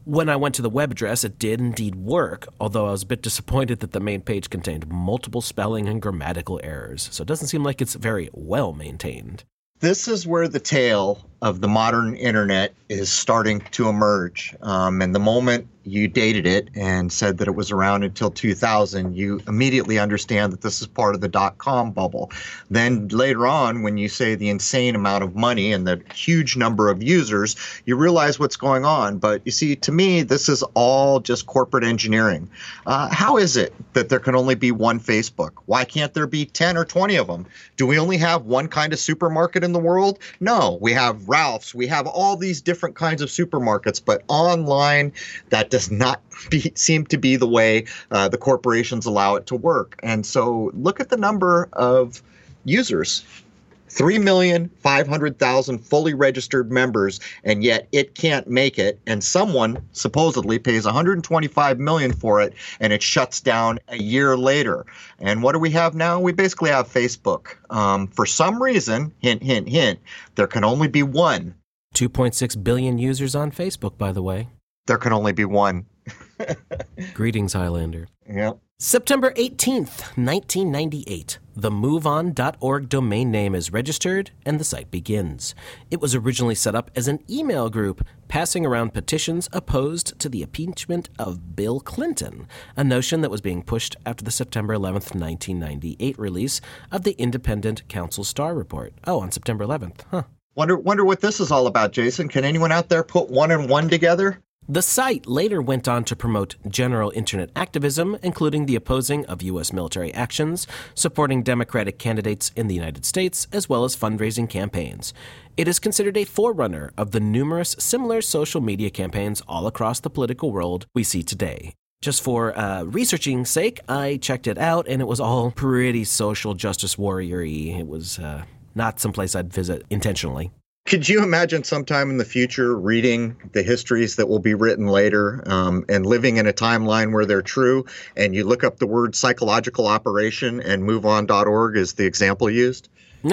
Speaker 2: when I went to the web address, it did indeed work, although I was a bit disappointed that the main page contained multiple spelling and grammatical errors, so it doesn't seem like it's very well maintained.
Speaker 1: This is where the tale of the modern internet is starting to emerge. Um, and the moment you dated it and said that it was around until 2000, you immediately understand that this is part of the dot com bubble. Then later on, when you say the insane amount of money and the huge number of users, you realize what's going on. But you see, to me, this is all just corporate engineering. Uh, how is it that there can only be one Facebook? Why can't there be 10 or 20 of them? Do we only have one kind of supermarket in the world? No, we have Ralph's. We have all these different kinds of supermarkets, but online, that does not be, seem to be the way uh, the corporations allow it to work. And so look at the number of users 3,500,000 fully registered members, and yet it can't make it. And someone supposedly pays 125 million for it, and it shuts down a year later. And what do we have now? We basically have Facebook. Um, for some reason, hint, hint, hint, there can only be one.
Speaker 3: 2.6 billion users on Facebook, by the way.
Speaker 1: There can only be one.
Speaker 3: Greetings, Highlander.
Speaker 1: Yep.
Speaker 2: September 18th, 1998. The MoveOn.org domain name is registered and the site begins. It was originally set up as an email group passing around petitions opposed to the impeachment of Bill Clinton, a notion that was being pushed after the September 11th, 1998 release of the Independent Counsel Starr Report. Oh, on September 11th, huh.
Speaker 1: Wonder, wonder what this is all about, Jason. Can anyone out there put one and one together?
Speaker 2: The site later went on to promote general internet activism, including the opposing of U.S. military actions, supporting Democratic candidates in the United States, as well as fundraising campaigns. It is considered a forerunner of the numerous similar social media campaigns all across the political world we see today. Just for uh, researching sake, I checked it out, and it was all pretty social justice warrior It was uh, not someplace I'd visit intentionally.
Speaker 1: Could you imagine sometime in the future reading the histories that will be written later um, and living in a timeline where they're true? And you look up the word psychological operation and moveon.org is the example used?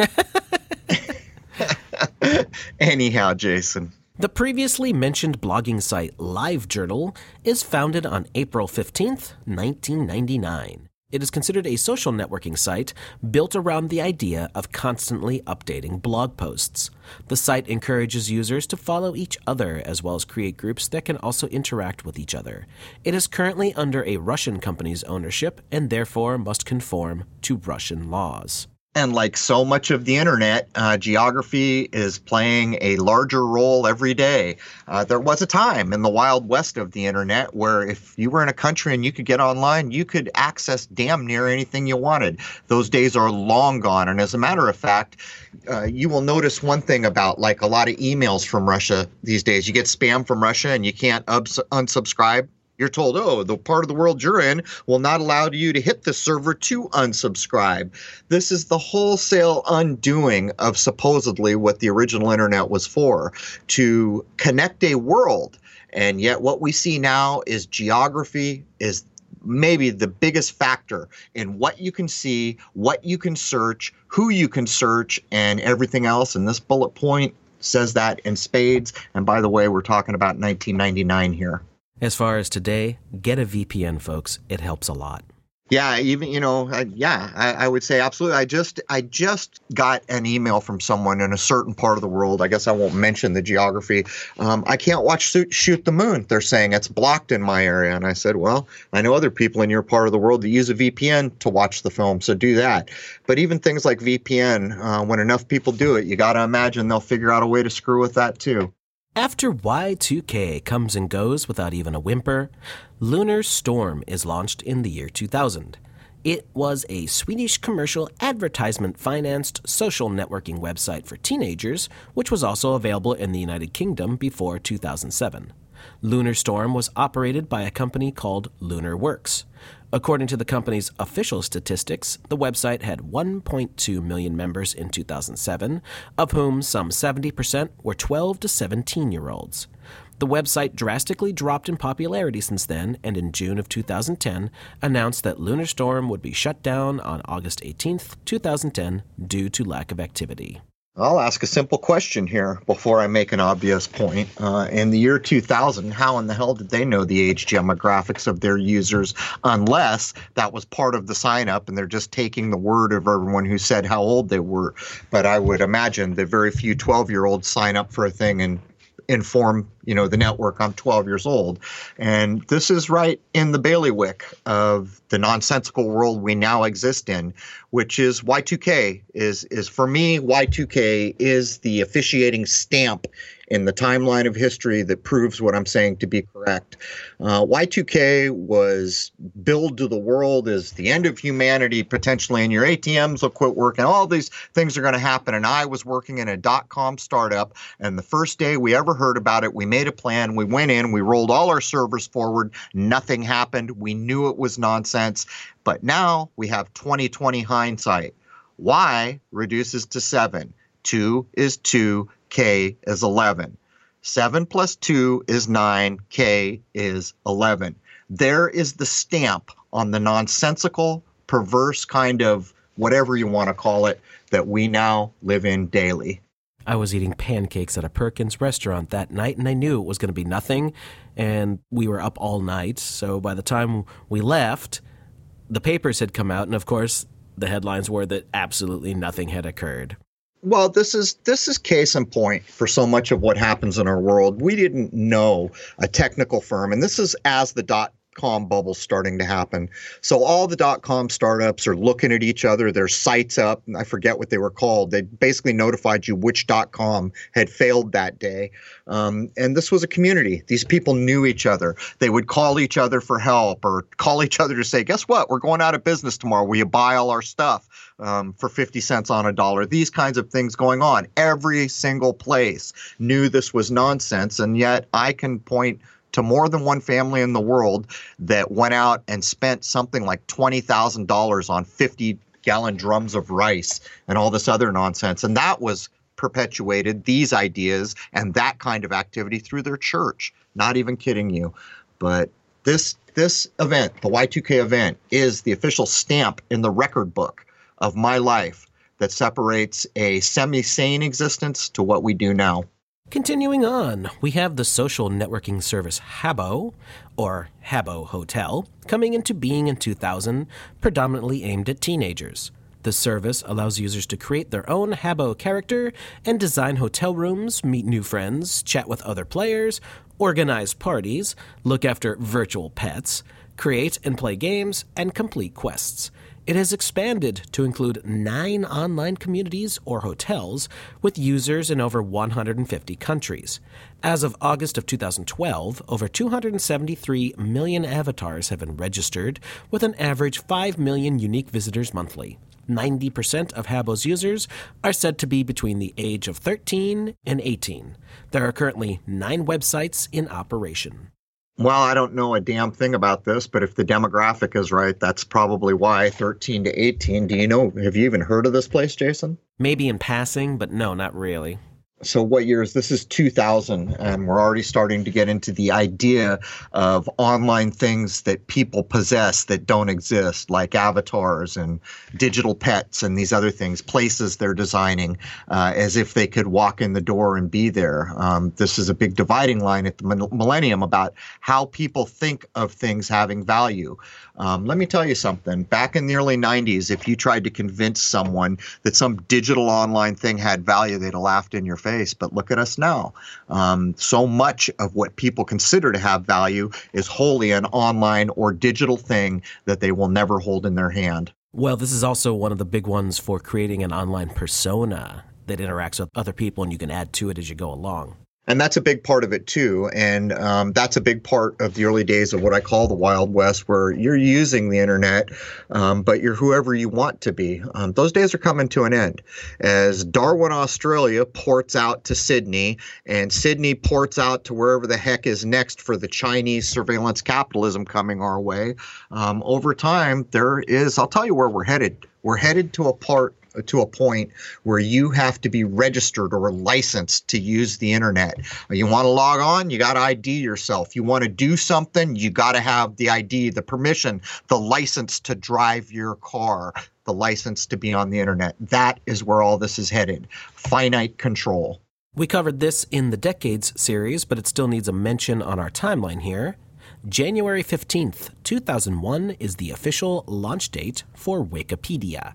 Speaker 1: Anyhow, Jason.
Speaker 2: The previously mentioned blogging site LiveJournal is founded on April 15th, 1999. It is considered a social networking site built around the idea of constantly updating blog posts. The site encourages users to follow each other as well as create groups that can also interact with each other. It is currently under a Russian company's ownership and therefore must conform to Russian laws.
Speaker 1: And like so much of the internet, uh, geography is playing a larger role every day. Uh, there was a time in the wild west of the internet where if you were in a country and you could get online, you could access damn near anything you wanted. Those days are long gone. And as a matter of fact, uh, you will notice one thing about like a lot of emails from Russia these days. You get spam from Russia and you can't ups- unsubscribe you're told, oh, the part of the world you're in will not allow you to hit the server to unsubscribe. This is the wholesale undoing of supposedly what the original internet was for to connect a world. And yet, what we see now is geography is maybe the biggest factor in what you can see, what you can search, who you can search, and everything else. And this bullet point says that in spades. And by the way, we're talking about 1999 here.
Speaker 3: As far as today, get a VPN, folks. It helps a lot.
Speaker 1: Yeah, even you know, I, yeah, I, I, would say absolutely. I just I just got an email from someone in a certain part of the world. I guess I won't mention the geography. Um, I can't watch shoot, shoot the Moon. They're saying it's blocked in my area, and I said, well, I know other people in your part of the world that use a VPN to watch the film, so do that. But even things like VPN, uh, when enough people do it, you got to imagine they'll figure out a way to screw with that too.
Speaker 2: After Y2K comes and goes without even a whimper, Lunar Storm is launched in the year 2000. It was a Swedish commercial advertisement financed social networking website for teenagers, which was also available in the United Kingdom before 2007. Lunar Storm was operated by a company called Lunar Works. According to the company's official statistics, the website had 1.2 million members in 2007, of whom some 70% were 12 to 17 year olds. The website drastically dropped in popularity since then, and in June of 2010, announced that Lunar Storm would be shut down on August 18, 2010, due to lack of activity.
Speaker 1: I'll ask a simple question here before I make an obvious point. Uh, in the year 2000, how in the hell did they know the age demographics of their users unless that was part of the sign up and they're just taking the word of everyone who said how old they were? But I would imagine that very few 12 year olds sign up for a thing and inform you know the network i'm 12 years old and this is right in the bailiwick of the nonsensical world we now exist in which is y2k is is for me y2k is the officiating stamp in the timeline of history that proves what I'm saying to be correct. Uh, Y2K was billed to the world as the end of humanity potentially, and your ATMs will quit working. All these things are going to happen. And I was working in a dot com startup, and the first day we ever heard about it, we made a plan, we went in, we rolled all our servers forward, nothing happened. We knew it was nonsense. But now we have 2020 hindsight. Y reduces to seven. Two is two. K is 11. 7 plus 2 is 9, K is 11. There is the stamp on the nonsensical, perverse kind of whatever you want to call it that we now live in daily.
Speaker 3: I was eating pancakes at a Perkins restaurant that night, and I knew it was going to be nothing. And we were up all night, so by the time we left, the papers had come out, and of course, the headlines were that absolutely nothing had occurred
Speaker 1: well this is this is case in point for so much of what happens in our world we didn't know a technical firm and this is as the dot com bubble starting to happen. So all the dot com startups are looking at each other, their sites up. I forget what they were called. They basically notified you which dot com had failed that day. Um, and this was a community. These people knew each other. They would call each other for help or call each other to say, guess what? We're going out of business tomorrow. Will you buy all our stuff um, for 50 cents on a dollar? These kinds of things going on. Every single place knew this was nonsense. And yet I can point to more than one family in the world that went out and spent something like $20,000 on 50 gallon drums of rice and all this other nonsense. And that was perpetuated these ideas and that kind of activity through their church. Not even kidding you. But this this event, the Y2K event, is the official stamp in the record book of my life that separates a semi sane existence to what we do now.
Speaker 2: Continuing on, we have the social networking service Habbo, or Habbo Hotel, coming into being in 2000, predominantly aimed at teenagers. The service allows users to create their own Habbo character and design hotel rooms, meet new friends, chat with other players, organize parties, look after virtual pets, create and play games, and complete quests. It has expanded to include nine online communities or hotels with users in over 150 countries. As of August of 2012, over 273 million avatars have been registered, with an average 5 million unique visitors monthly. 90% of Habbo's users are said to be between the age of 13 and 18. There are currently nine websites in operation
Speaker 1: well, I don't know a damn thing about this, but if the demographic is right, that's probably why 13 to 18. Do you know, have you even heard of this place, Jason?
Speaker 3: Maybe in passing, but no, not really
Speaker 1: so what year is this is 2000 and we're already starting to get into the idea of online things that people possess that don't exist like avatars and digital pets and these other things places they're designing uh, as if they could walk in the door and be there um, this is a big dividing line at the millennium about how people think of things having value um, let me tell you something back in the early 90s if you tried to convince someone that some digital online thing had value they'd have laughed in your face face. But look at us now. Um, so much of what people consider to have value is wholly an online or digital thing that they will never hold in their hand.
Speaker 3: Well, this is also one of the big ones for creating an online persona that interacts with other people and you can add to it as you go along
Speaker 1: and that's a big part of it too. And um, that's a big part of the early days of what I call the Wild West, where you're using the internet, um, but you're whoever you want to be. Um, those days are coming to an end as Darwin, Australia ports out to Sydney, and Sydney ports out to wherever the heck is next for the Chinese surveillance capitalism coming our way. Um, over time, there is, I'll tell you where we're headed. We're headed to a part to a point where you have to be registered or licensed to use the internet. You want to log on, you got to ID yourself. You want to do something, you got to have the ID, the permission, the license to drive your car, the license to be on the internet. That is where all this is headed. Finite control.
Speaker 2: We covered this in the Decades series, but it still needs a mention on our timeline here. January 15th, 2001 is the official launch date for Wikipedia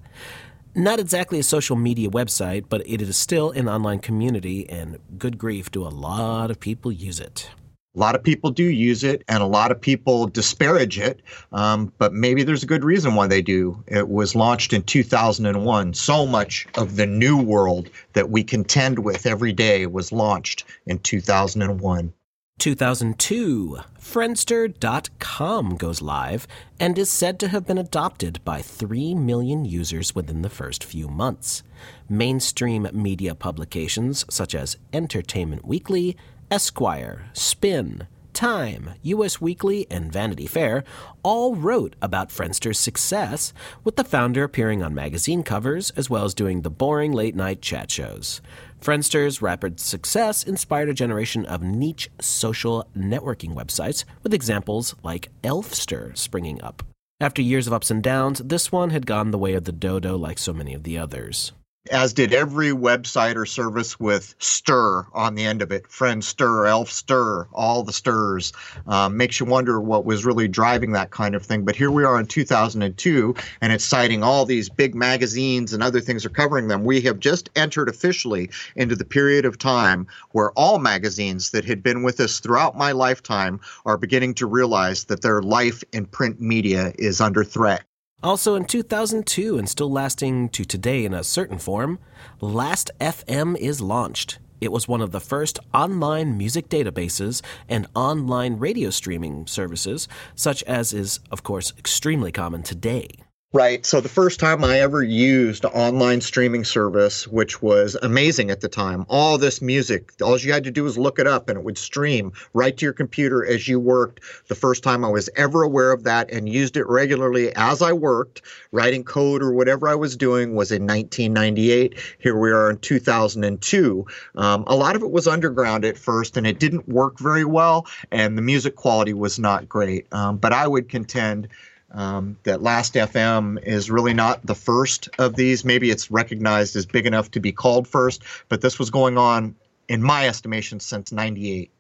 Speaker 2: not exactly a social media website, but it is still an online community, and good grief, do a lot of people use it.
Speaker 1: A lot of people do use it, and a lot of people disparage it, um, but maybe there's a good reason why they do. It was launched in 2001. So much of the new world that we contend with every day was launched in 2001.
Speaker 2: 2002, Friendster.com goes live and is said to have been adopted by 3 million users within the first few months. Mainstream media publications such as Entertainment Weekly, Esquire, Spin, Time, US Weekly, and Vanity Fair all wrote about Friendster's success, with the founder appearing on magazine covers as well as doing the boring late night chat shows. Friendster's rapid success inspired a generation of niche social networking websites, with examples like Elfster springing up. After years of ups and downs, this one had gone the way of the dodo like so many of the others
Speaker 1: as did every website or service with stir on the end of it. Friend stir, elf stir, all the stirs. Um, makes you wonder what was really driving that kind of thing. But here we are in 2002, and it's citing all these big magazines and other things are covering them. We have just entered officially into the period of time where all magazines that had been with us throughout my lifetime are beginning to realize that their life in print media is under threat
Speaker 2: also in 2002, and still lasting to today in a certain form, Last FM is launched. It was one of the first online music databases and online radio streaming services, such as is, of course, extremely common today.
Speaker 1: Right. So the first time I ever used online streaming service, which was amazing at the time, all this music, all you had to do was look it up and it would stream right to your computer as you worked. The first time I was ever aware of that and used it regularly as I worked, writing code or whatever I was doing was in 1998. Here we are in 2002. Um, a lot of it was underground at first and it didn't work very well and the music quality was not great. Um, but I would contend um, that Last FM is really not the first of these. Maybe it's recognized as big enough to be called first, but this was going on, in my estimation, since 98.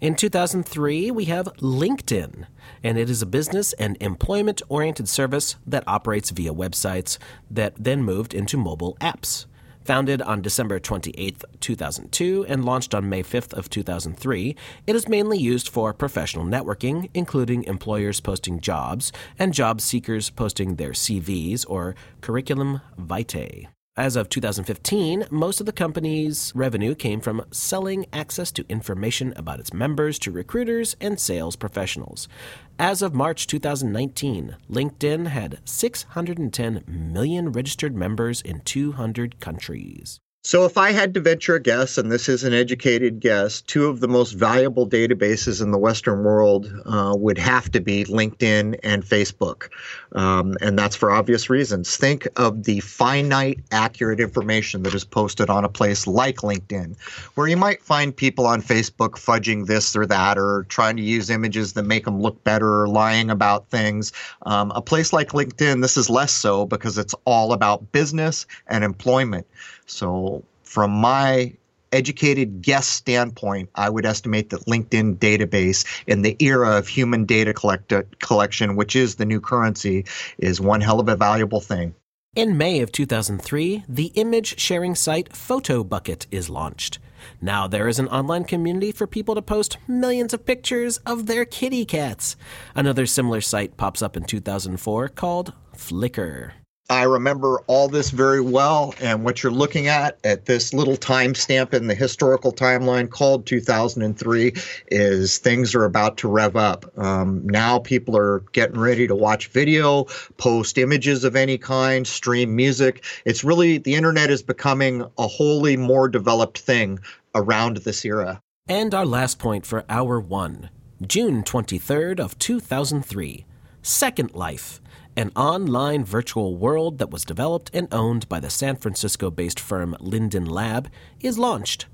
Speaker 2: In 2003, we have LinkedIn, and it is a business and employment oriented service that operates via websites that then moved into mobile apps. Founded on December 28, 2002 and launched on May 5th of 2003, it is mainly used for professional networking, including employers posting jobs and job seekers posting their CVs or curriculum vitae. As of 2015, most of the company's revenue came from selling access to information about its members to recruiters and sales professionals. As of March 2019, LinkedIn had 610 million registered members in 200 countries.
Speaker 1: So, if I had to venture a guess, and this is an educated guess, two of the most valuable databases in the Western world uh, would have to be LinkedIn and Facebook. Um, and that's for obvious reasons. Think of the finite, accurate information that is posted on a place like LinkedIn, where you might find people on Facebook fudging this or that, or trying to use images that make them look better, or lying about things. Um, a place like LinkedIn, this is less so because it's all about business and employment. So, from my educated guess standpoint, I would estimate that LinkedIn database in the era of human data collect- collection, which is the new currency, is one hell of a valuable thing.
Speaker 2: In May of 2003, the image sharing site PhotoBucket is launched. Now there is an online community for people to post millions of pictures of their kitty cats. Another similar site pops up in 2004 called Flickr.
Speaker 1: I remember all this very well. And what you're looking at at this little timestamp in the historical timeline called 2003 is things are about to rev up. Um, now people are getting ready to watch video, post images of any kind, stream music. It's really the internet is becoming a wholly more developed thing around this era.
Speaker 2: And our last point for hour one June 23rd of 2003, Second Life an online virtual world that was developed and owned by the San Francisco based firm Linden Lab, is launched.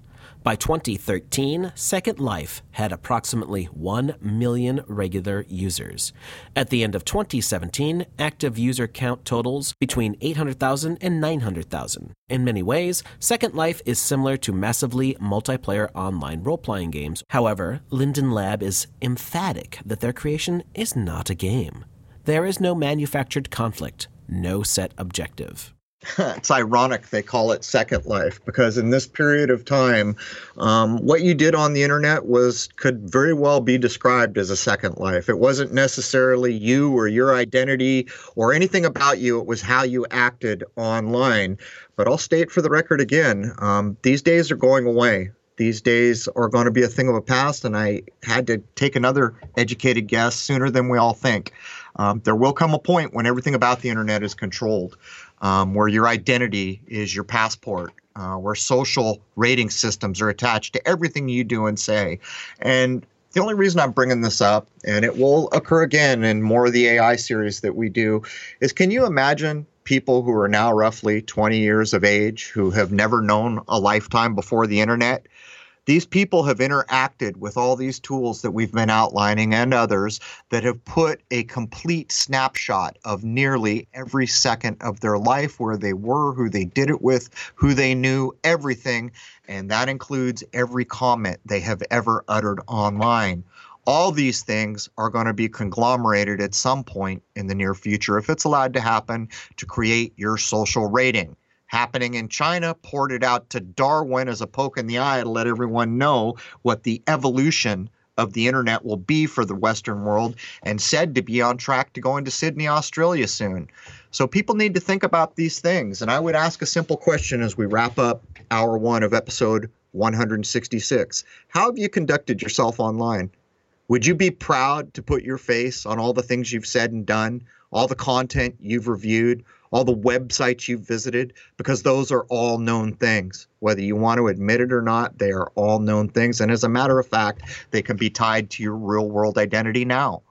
Speaker 2: By 2013, Second Life had approximately 1 million regular users. At the end of 2017, active user count totals between 800,000 and 900,000. In many ways, Second Life is similar to massively multiplayer online role playing games. However, Linden Lab is emphatic that their creation is not a game. There is no manufactured conflict, no set objective.
Speaker 1: it's ironic they call it Second Life because in this period of time, um, what you did on the internet was could very well be described as a Second Life. It wasn't necessarily you or your identity or anything about you. It was how you acted online. But I'll state for the record again: um, these days are going away. These days are going to be a thing of the past, and I had to take another educated guess sooner than we all think. Um, there will come a point when everything about the internet is controlled, um, where your identity is your passport, uh, where social rating systems are attached to everything you do and say. And the only reason I'm bringing this up, and it will occur again in more of the AI series that we do, is can you imagine people who are now roughly 20 years of age who have never known a lifetime before the internet? These people have interacted with all these tools that we've been outlining and others that have put a complete snapshot of nearly every second of their life, where they were, who they did it with, who they knew, everything. And that includes every comment they have ever uttered online all these things are going to be conglomerated at some point in the near future, if it's allowed to happen, to create your social rating happening in China, poured it out to Darwin as a poke in the eye to let everyone know what the evolution of the internet will be for the Western world, and said to be on track to go into Sydney, Australia soon. So people need to think about these things. And I would ask a simple question as we wrap up hour one of episode 166 How have you conducted yourself online? Would you be proud to put your face on all the things you've said and done, all the content you've reviewed, all the websites you've visited, because those are all known things. Whether you want to admit it or not, they are all known things. And as a matter of fact, they can be tied to your real world identity now.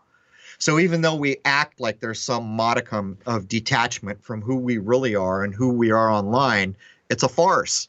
Speaker 1: So even though we act like there's some modicum of detachment from who we really are and who we are online, it's a farce.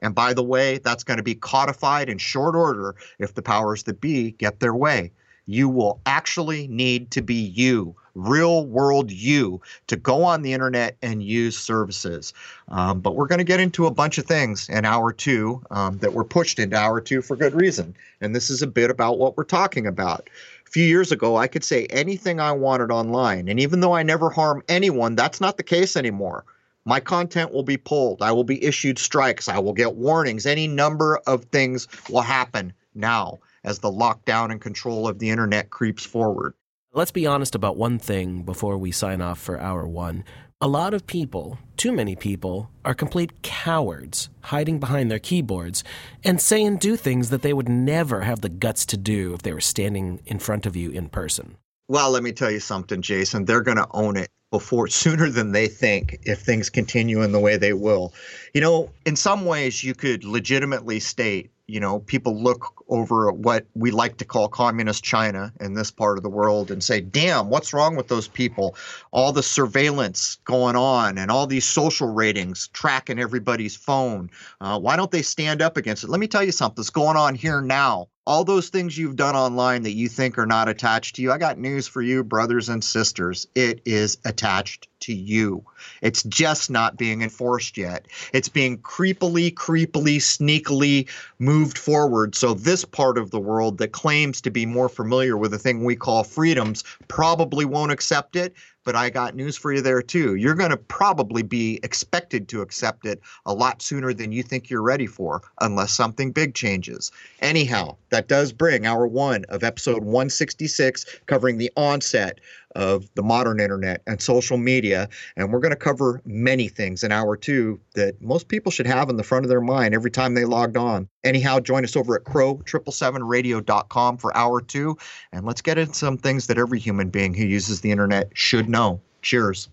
Speaker 1: And by the way, that's going to be codified in short order if the powers that be get their way. You will actually need to be you real world you to go on the internet and use services. Um, but we're going to get into a bunch of things in hour two um, that were pushed into hour two for good reason. And this is a bit about what we're talking about. A few years ago, I could say anything I wanted online. And even though I never harm anyone, that's not the case anymore. My content will be pulled. I will be issued strikes. I will get warnings. Any number of things will happen now as the lockdown and control of the internet creeps forward.
Speaker 2: Let's be honest about one thing before we sign off for hour one. A lot of people, too many people, are complete cowards hiding behind their keyboards and say and do things that they would never have the guts to do if they were standing in front of you in person.
Speaker 1: Well, let me tell you something, Jason. They're going to own it before sooner than they think if things continue in the way they will. You know, in some ways, you could legitimately state you know, people look over what we like to call communist China in this part of the world and say, damn, what's wrong with those people? All the surveillance going on and all these social ratings tracking everybody's phone. Uh, why don't they stand up against it? Let me tell you something that's going on here now. All those things you've done online that you think are not attached to you, I got news for you, brothers and sisters. It is attached to you. It's just not being enforced yet. It's being creepily, creepily, sneakily moved forward. So, this part of the world that claims to be more familiar with the thing we call freedoms probably won't accept it. But I got news for you there too. You're going to probably be expected to accept it a lot sooner than you think you're ready for, unless something big changes. Anyhow, that does bring hour one of episode 166, covering the onset of the modern internet and social media. And we're going to cover many things in hour two that most people should have in the front of their mind every time they logged on. Anyhow, join us over at crow777radio.com for hour two. And let's get into some things that every human being who uses the internet should know. Cheers.